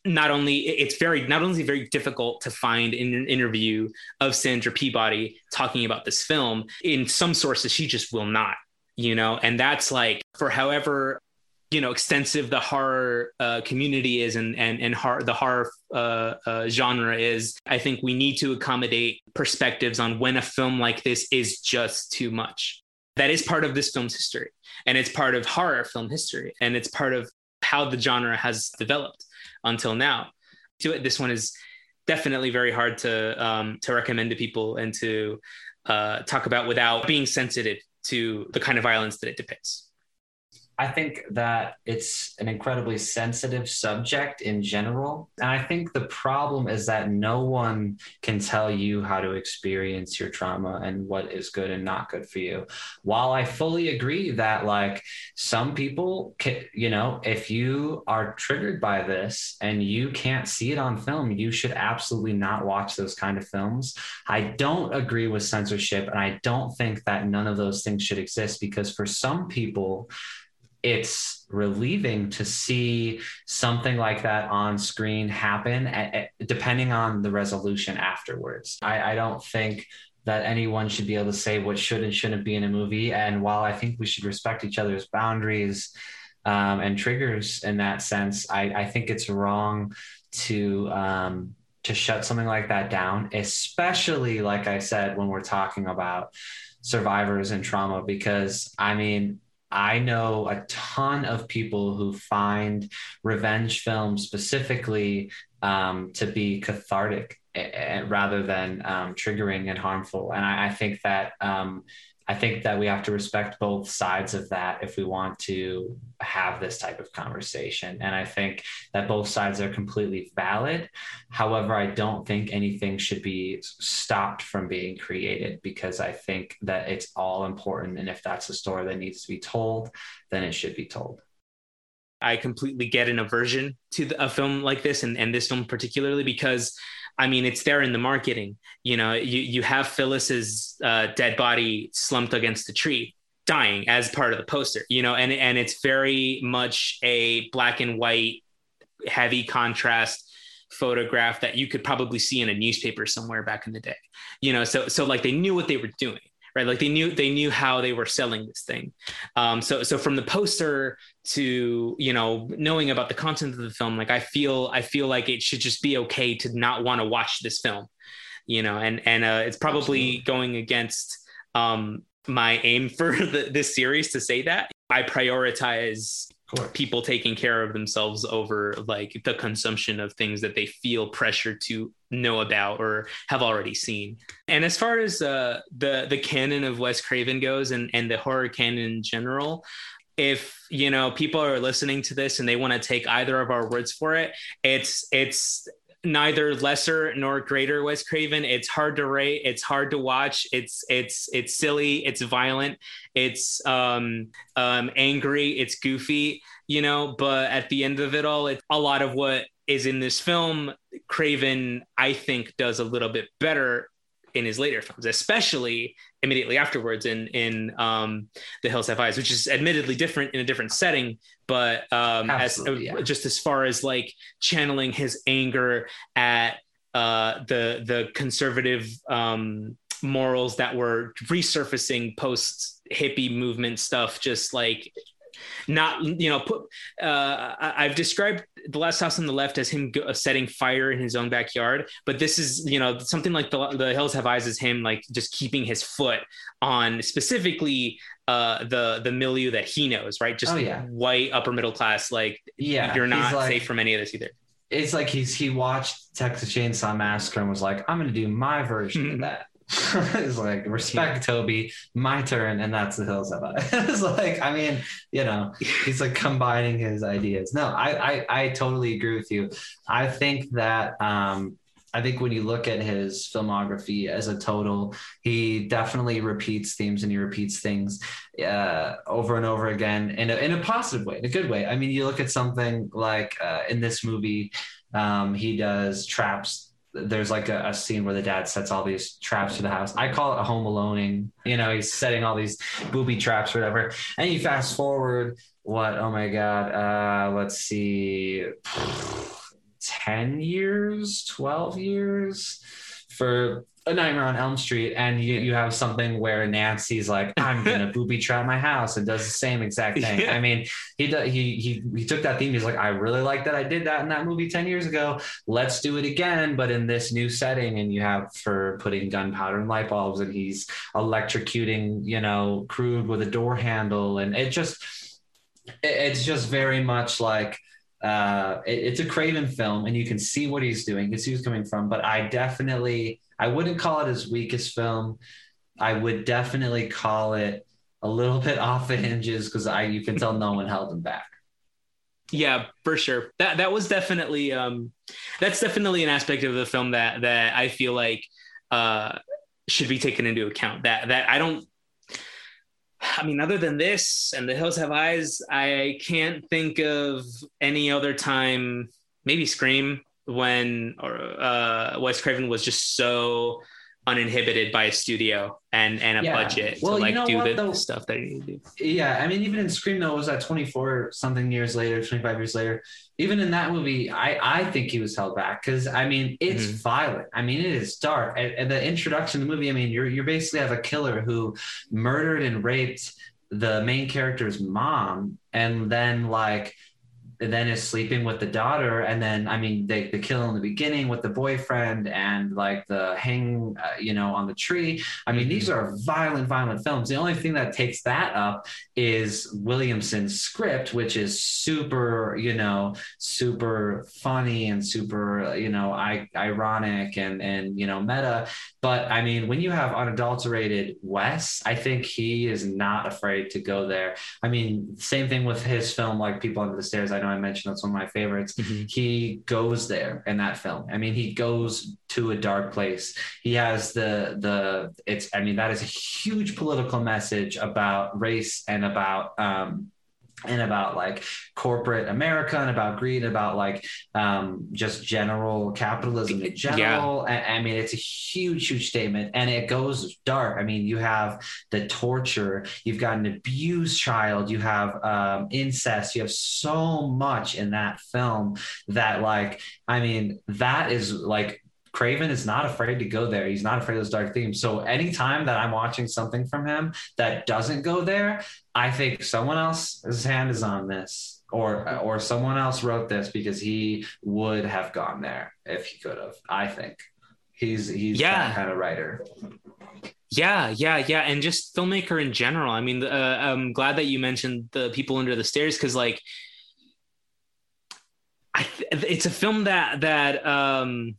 S1: not only it's very not only very difficult to find in an interview of sandra peabody talking about this film in some sources she just will not you know? And that's like for however you know extensive the horror uh, community is and and and horror, the horror uh, uh, genre is i think we need to accommodate perspectives on when a film like this is just too much. That is part of this film's history and it's part of horror film history and it's part of how the genre has developed until now. To it this one is definitely very hard to um, to recommend to people and to uh, talk about without being sensitive to the kind of violence that it depicts
S2: I think that it's an incredibly sensitive subject in general. And I think the problem is that no one can tell you how to experience your trauma and what is good and not good for you. While I fully agree that, like, some people, can, you know, if you are triggered by this and you can't see it on film, you should absolutely not watch those kind of films. I don't agree with censorship. And I don't think that none of those things should exist because for some people, it's relieving to see something like that on screen happen at, at, depending on the resolution afterwards. I, I don't think that anyone should be able to say what should and shouldn't be in a movie. And while i think we should respect each other's boundaries um, and triggers in that sense I, I think it's wrong to um, to shut something like that down especially like i said when we're talking about survivors and trauma because i mean I know a ton of people who find revenge films specifically um, to be cathartic rather than um, triggering and harmful. And I, I think that um, I think that we have to respect both sides of that if we want to have this type of conversation. And I think that both sides are completely valid. However, I don't think anything should be stopped from being created because I think that it's all important. And if that's a story that needs to be told, then it should be told.
S1: I completely get an aversion to the, a film like this and, and this film particularly because I mean, it's there in the marketing. You know, you you have Phyllis's uh, dead body slumped against a tree, dying as part of the poster. You know, and and it's very much a black and white, heavy contrast photograph that you could probably see in a newspaper somewhere back in the day. You know, so so like they knew what they were doing right? Like they knew they knew how they were selling this thing. Um, so so from the poster to you know knowing about the content of the film like i feel i feel like it should just be okay to not want to watch this film you know? And and uh, it's probably Absolutely. going against um, my aim for [laughs] the, this series to say that. I prioritize people taking care of themselves over like the consumption of things that they feel pressure to know about or have already seen. And as far as uh, the the canon of Wes Craven goes and and the horror canon in general, if you know people are listening to this and they want to take either of our words for it, it's it's neither lesser nor greater Wes Craven. It's hard to rate. It's hard to watch. It's it's it's silly. It's violent. It's um, um, angry. It's goofy. You know, but at the end of it all, it's a lot of what is in this film. Craven, I think, does a little bit better in his later films, especially immediately afterwards in in um, The Hills Have Eyes, which is admittedly different in a different setting, but um, as yeah. just as far as like channeling his anger at uh, the the conservative um, morals that were resurfacing post hippie movement stuff, just like not you know put uh, i've described the last house on the left as him setting fire in his own backyard but this is you know something like the, the hills have eyes is him like just keeping his foot on specifically uh the the milieu that he knows right just oh, yeah. white upper middle class like yeah you're not like, safe from any of this either
S2: it's like he's he watched texas chainsaw massacre and was like i'm gonna do my version of mm-hmm. that [laughs] it's like respect Tobe, my turn, and that's the hills of it. [laughs] it's like, I mean, you know, he's like combining his ideas. No, I, I I totally agree with you. I think that um I think when you look at his filmography as a total, he definitely repeats themes and he repeats things uh, over and over again in a, in a positive way, in a good way. I mean, you look at something like uh, in this movie, um, he does traps there's like a, a, scene where the dad sets all these traps for the house. I call it a home aloneing. You know, he's setting all these booby traps, or whatever. And you fast forward, what? Oh my God. Uh, let's see. [sighs] 10 years, 12 years for a Nightmare on Elm Street, and you, you have something where Nancy's like, "I'm [laughs] gonna booby trap my house," and does the same exact thing. Yeah. I mean, he he he he took that theme. He's like, "I really like that. I did that in that movie ten years ago. Let's do it again, but in this new setting." And you have for putting gunpowder and light bulbs, and he's electrocuting, you know, Krug with a door handle, and it just it's just very much like uh, it, it's a Craven film, and you can see what he's doing. You can see who's coming from. But I definitely, I wouldn't call it his weakest film. I would definitely call it a little bit [laughs] off the hinges because I, you can tell no one held him back.
S1: Yeah, for sure. That that was definitely um, that's definitely an aspect of the film that that I feel like uh, should be taken into account. That that I don't I mean, other than this and The Hills Have Eyes, I can't think of any other time, maybe Scream, when or, uh, Wes Craven was just so uninhibited by a studio and and a yeah. budget well, to like you know do what, the, the, stuff that you do.
S2: Yeah, I mean, even in Scream though, was that 24 something years later, 25 years later. Even in that movie, I I think he was held back because I mean, it's mm-hmm. violent. I mean, it is dark. And, the introduction of the movie, I mean, you're you're basically have a killer who murdered and raped the main character's mom, and then like then is sleeping with the daughter and then i mean they the kill in the beginning with the boyfriend and like the hang uh, you know on the tree. I mean these mm-hmm. are violent violent films. The only thing that takes that up is williamson's script which is super you know super funny and super you know I- ironic and and you know meta. But i mean when you have unadulterated wes i think he is not afraid to go there. I mean same thing with his film like people under the stairs. I know I mentioned that's one of my favorites. Mm-hmm. He goes there in that film. I mean, he goes to a dark place. He has the the it's I mean that is a huge political message about race and about um and about like corporate America and about greed, and about like um, just general capitalism in general. Yeah. I, I, mean, it's a huge, huge statement, and it goes dark. I mean, you have the torture, you've got an abused child, you have um, incest, you have so much in that film that, like, I mean, that is like Craven is not afraid to go there. He's not afraid of those dark themes. So anytime that I'm watching something from him that doesn't go there, I think someone else's hand is on this, or or someone else wrote this because he would have gone there if he could have. I think he's he's yeah. that kind of writer.
S1: Yeah, yeah, yeah, and just filmmaker in general. I mean, uh, I'm glad that you mentioned the people under the stairs because, like, I th- it's a film that that um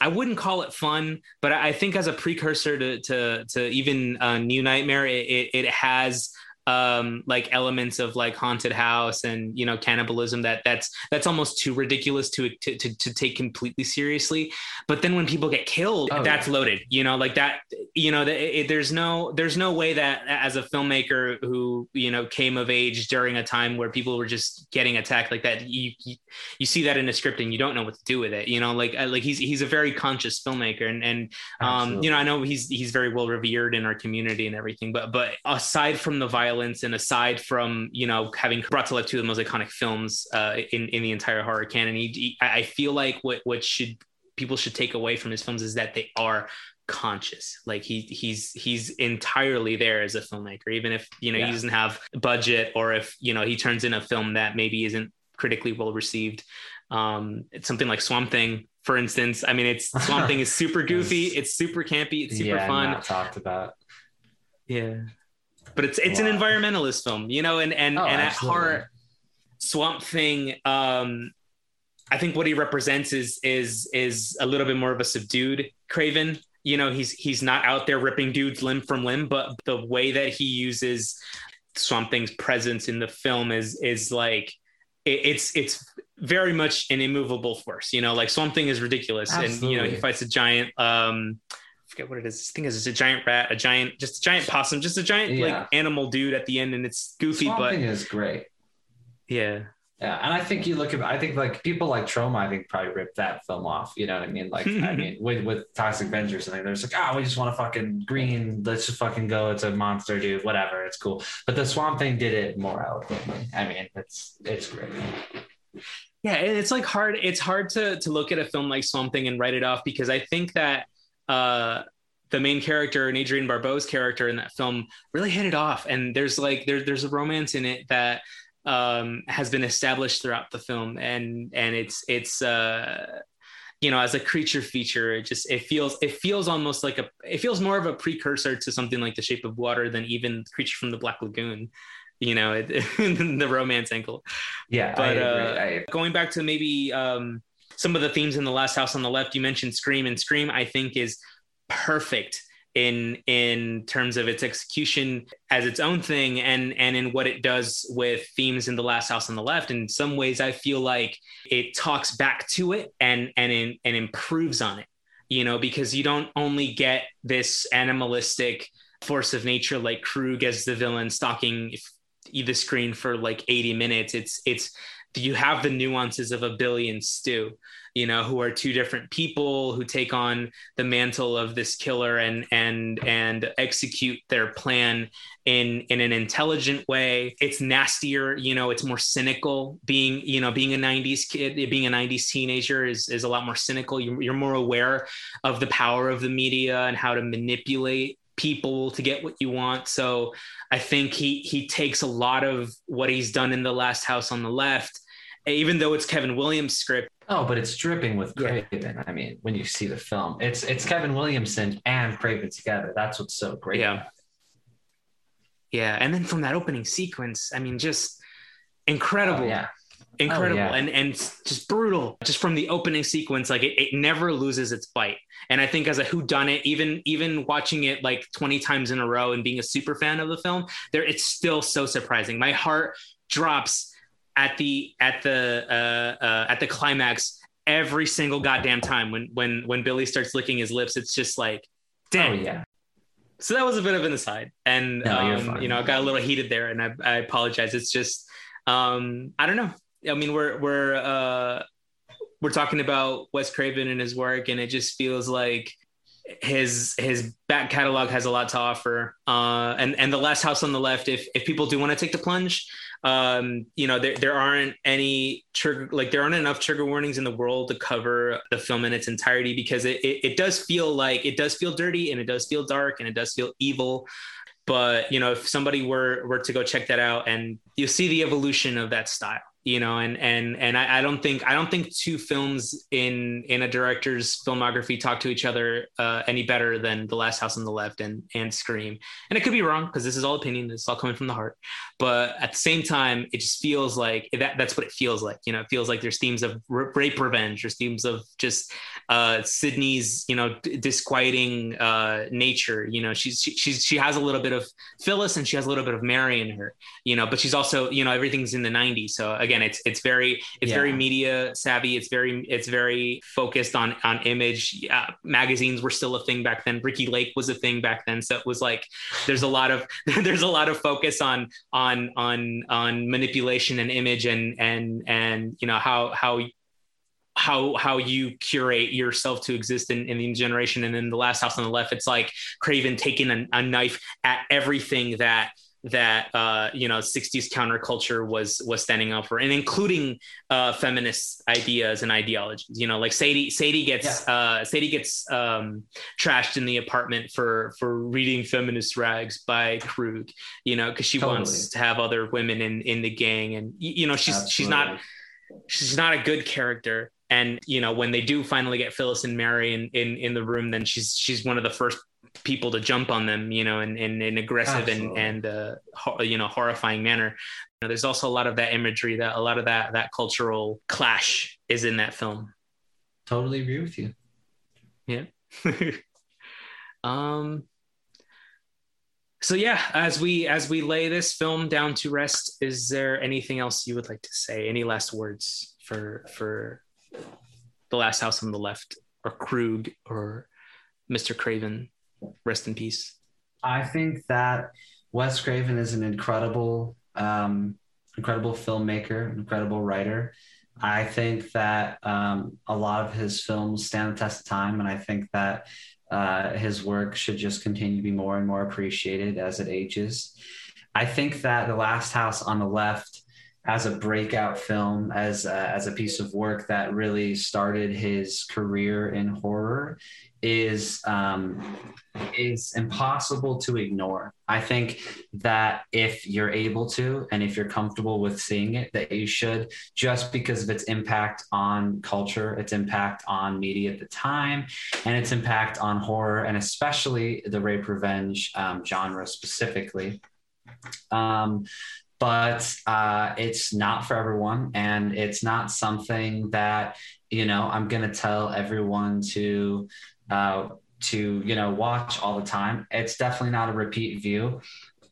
S1: I wouldn't call it fun, but I think as a precursor to to, to even uh, New Nightmare, it, it, it has um, like elements of like haunted house and you know cannibalism that that's that's almost too ridiculous to to to, to take completely seriously. But then when people get killed, oh, that's yeah. loaded. You know, like that. You know, it, it, there's no there's no way that as a filmmaker who you know came of age during a time where people were just getting attacked like that, you you, you see that in a script and you don't know what to do with it. You know, like uh, like he's he's a very conscious filmmaker and and um, you know I know he's he's very well revered in our community and everything. But but aside from the violence violence and aside from you know having brought to life two of the most iconic films uh, in in the entire horror canon, he, he, I feel like what what should people should take away from his films is that they are conscious. Like he he's he's entirely there as a filmmaker even if you know yeah. he doesn't have budget or if you know he turns in a film that maybe isn't critically well received. Um it's something like swamp thing for instance. I mean it's [laughs] swamp thing is super goofy it's super campy it's super
S2: yeah,
S1: fun.
S2: talked about.
S1: Yeah but it's it's wow. an environmentalist film, you know, and and oh, and absolutely. at heart, Swamp Thing. Um, I think what he represents is is is a little bit more of a subdued Craven. You know, he's he's not out there ripping dudes limb from limb, but the way that he uses Swamp Thing's presence in the film is is like it, it's it's very much an immovable force. You know, like Swamp Thing is ridiculous, Absolutely. and you know he fights a giant. um forget what it is. I think it's a giant rat, a giant, just a giant possum, just a giant yeah. like animal dude at the end, and it's goofy.
S2: Swamp
S1: but
S2: Thing is great.
S1: Yeah,
S2: yeah, and I think you look at I think like people like Troma, I think probably ripped that film off. You know what I mean? Like I [laughs] mean with with Toxic Avengers, I think just like, oh, we just want to fucking green, let's just fucking go. It's a monster, dude. Whatever, it's cool. But the Swamp Thing did it more eloquently. I mean, it's it's great.
S1: Yeah, it's like hard. It's hard to to look at a film like Swamp Thing and write it off because I think that uh the main character and Adrienne Barbeau's character in that film really hit it off. And there's like there, there's a romance in it that um, has been established throughout the film, and and it's it's uh, you know as a creature feature, it just it feels it feels almost like a it feels more of a precursor to something like The Shape of Water than even Creature from the Black Lagoon. You know, it, [laughs] the romance angle.
S2: Yeah,
S1: but uh, going back to maybe um, some of the themes in the Last House on the Left, you mentioned Scream, and Scream I think is perfect in in terms of its execution as its own thing and and in what it does with themes in the last house on the left. In some ways i feel like it talks back to it and and in, and improves on it you know because you don't only get this animalistic force of nature like krug as the villain stalking the screen for like 80 minutes. It's it's you have the nuances of a Billy and Stu, you know, who are two different people who take on the mantle of this killer and and and execute their plan in in an intelligent way. It's nastier, you know, it's more cynical. Being you know being a '90s kid, being a '90s teenager is is a lot more cynical. You're, you're more aware of the power of the media and how to manipulate people to get what you want. So I think he he takes a lot of what he's done in the last house on the left, even though it's Kevin Williamson's script.
S2: Oh, but it's dripping with Craven. Yeah. I mean, when you see the film, it's it's Kevin Williamson and Craven together. That's what's so great.
S1: Yeah. Yeah, and then from that opening sequence, I mean, just incredible. Oh,
S2: yeah
S1: incredible oh, yeah. and and just brutal just from the opening sequence like it, it never loses its bite. And i think as a who done it even even watching it like 20 times in a row and being a super fan of the film there it's still so surprising. My heart drops at the at the uh, uh at the climax every single goddamn time when when when billy starts licking his lips. It's just like damn
S2: oh, yeah.
S1: So that was a bit of an aside. And no, um, you know i got a little heated there and i, I apologize. It's just um i don't know I mean, we're we're uh, we're talking about Wes Craven and his work, and it just feels like his his back catalog has a lot to offer. Uh, and and the Last House on the Left, if if people do want to take the plunge, um, you know, there there aren't any trigger like there aren't enough trigger warnings in the world to cover the film in its entirety because it, it, it does feel like it does feel dirty and it does feel dark and it does feel evil but you know if somebody were were to go check that out and you see the evolution of that style you know and and and I, I, don't think i don't think two films in in a director's filmography talk to each other uh, any better than the last house on the left and and scream. And it could be wrong because this is all opinion it's all coming from the heart. But at the same time it just feels like that that's what it feels like you know it feels like there's themes of rape revenge there's themes of just uh sidney's you know disquieting uh nature you know she's she, she's she has a little bit of phyllis and she has a little bit of mary in her you know but she's also you know everything's in the 90s so again it's it's very it's yeah. very media savvy. It's very it's very focused on on image. Yeah, magazines were still a thing back then. Ricki Lake was a thing back then. So it was like there's a lot of [laughs] there's a lot of focus on on on on manipulation and image and and and you know how how how how you curate yourself to exist in, in the generation and then the last house on the left. It's like craven taking a, a knife at everything that that uh, you know 60s counterculture was was standing up for and including uh, feminist ideas and ideologies you know like sadie sadie gets yeah. uh, sadie gets um, trashed in the apartment for for reading feminist rags by krug you know because she totally. wants to have other women in in the gang and you know she's Absolutely. she's not she's not a good character and you know when they do finally get phyllis and mary in, in in the room then she's she's one of the first people to jump on them, you know, in, in an aggressive Absolutely. and, and uh, ho- you know, horrifying manner. You know, there's also a lot of that imagery that a lot of that, that cultural clash is in that film.
S2: Totally agree with you.
S1: Yeah. [laughs] um, so yeah, as we, as we lay this film down to rest, is there anything else you would like to say? Any last words for for the Last House on the Left or Krug or Mr. Craven. Rest in peace.
S2: I think that Wes Craven is an incredible, um, incredible filmmaker, incredible writer. I think that um, a lot of his films stand the test of time, and I think that uh, his work should just continue to be more and more appreciated as it ages. I think that The Last House on the Left as a breakout film, as a, as a piece of work that really started his career in horror, is um, is impossible to ignore. I think that if you're able to, and if you're comfortable with seeing it, that you should, just because of its impact on culture, its impact on media at the time, and its impact on horror, and especially the rape revenge um, genre specifically. Um, but uh, it's not for everyone, and it's not something that you know I'm going to tell everyone to uh, to you know watch all the time. It's definitely not a repeat view.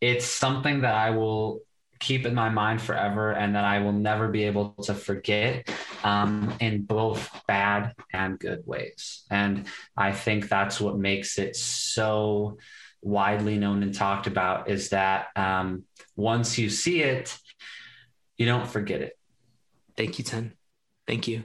S2: It's something that I will keep in my mind forever and that I will never be able to forget um, in both bad and good ways. And I think that's what makes it so widely known and talked about is that um, once you see it, you don't forget it.
S1: Thank you, Ten. Thank you.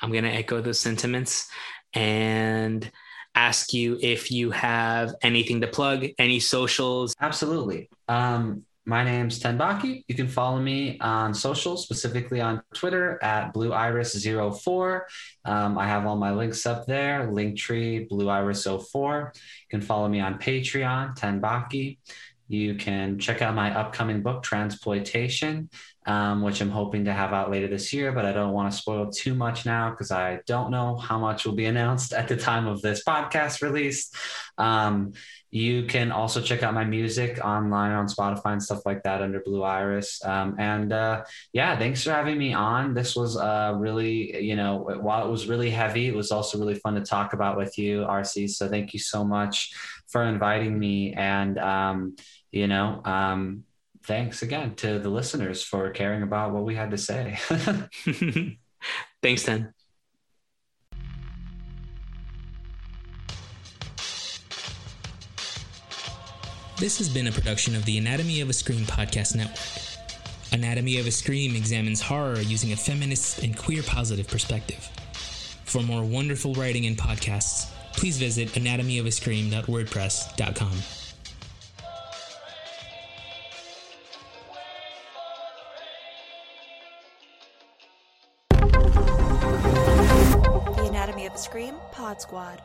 S1: I'm going to echo those sentiments and ask you if you have anything to plug, any socials.
S2: Absolutely. Um, my name's Tenbaki. You can follow me on social, specifically on Twitter at Blue Iris04. Um, I have all my links up there, Linktree, Blue Iris04. You can follow me on Patreon, Tenbaki. You can check out my upcoming book, Transploitation um, which I'm hoping to have out later this year, but I don't want to spoil too much now because I don't know how much will be announced at the time of this podcast release. Um, you can also check out my music online on Spotify and stuff like that under Blue Iris. Um, and uh, yeah, thanks for having me on. This was uh, really, you know, while it was really heavy, it was also really fun to talk about with you, RC. So thank you so much for inviting me. And, um, you know, um, thanks again to the listeners for caring about what we had to say. [laughs] [laughs]
S1: thanks, Ten.
S3: This has been a production of the Anatomy of a Scream podcast network. Anatomy of a Scream examines horror using a feminist and queer positive perspective. For more wonderful writing and podcasts, please visit anatomyofascream.wordpress.com.
S4: The Anatomy of a Scream Pod Squad.